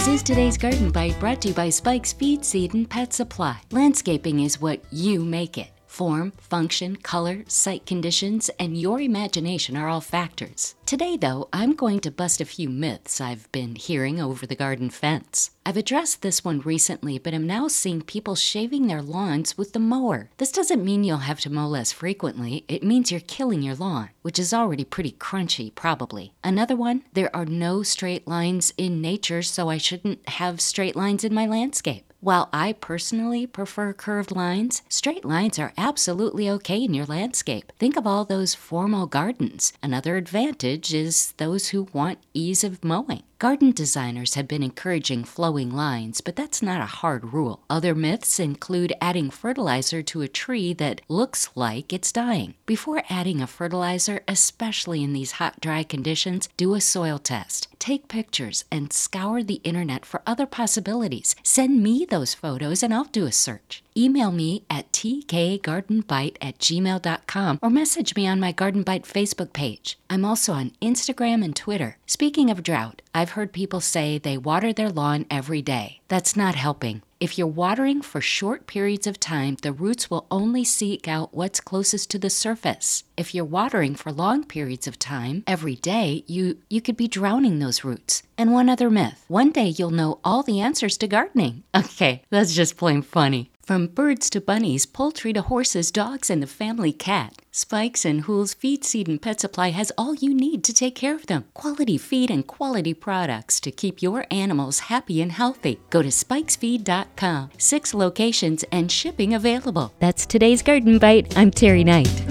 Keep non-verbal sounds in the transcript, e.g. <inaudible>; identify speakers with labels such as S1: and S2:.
S1: This is today's Garden Bite brought to you by Spike's Feed, Seed, and Pet Supply. Landscaping is what you make it. Form, function, color, site conditions, and your imagination are all factors. Today, though, I'm going to bust a few myths I've been hearing over the garden fence. I've addressed this one recently, but am now seeing people shaving their lawns with the mower. This doesn't mean you'll have to mow less frequently, it means you're killing your lawn, which is already pretty crunchy, probably. Another one, there are no straight lines in nature, so I shouldn't have straight lines in my landscape. While I personally prefer curved lines, straight lines are absolutely okay in your landscape. Think of all those formal gardens. Another advantage is those who want ease of mowing. Garden designers have been encouraging flowing lines, but that's not a hard rule. Other myths include adding fertilizer to a tree that looks like it's dying. Before adding a fertilizer, especially in these hot, dry conditions, do a soil test. Take pictures and scour the internet for other possibilities. Send me those photos and I'll do a search. Email me at tkgardenbite at gmail.com or message me on my Garden Bite Facebook page. I'm also on Instagram and Twitter. Speaking of drought, I've heard people say they water their lawn every day. That's not helping. If you're watering for short periods of time, the roots will only seek out what's closest to the surface. If you're watering for long periods of time, every day, you, you could be drowning those roots. And one other myth one day you'll know all the answers to gardening. <laughs> Okay, that's just plain funny. From birds to bunnies, poultry to horses, dogs, and the family cat, Spikes and Hool's Feed, Seed, and Pet Supply has all you need to take care of them. Quality feed and quality products to keep your animals happy and healthy. Go to spikesfeed.com. Six locations and shipping available. That's today's Garden Bite. I'm Terry Knight.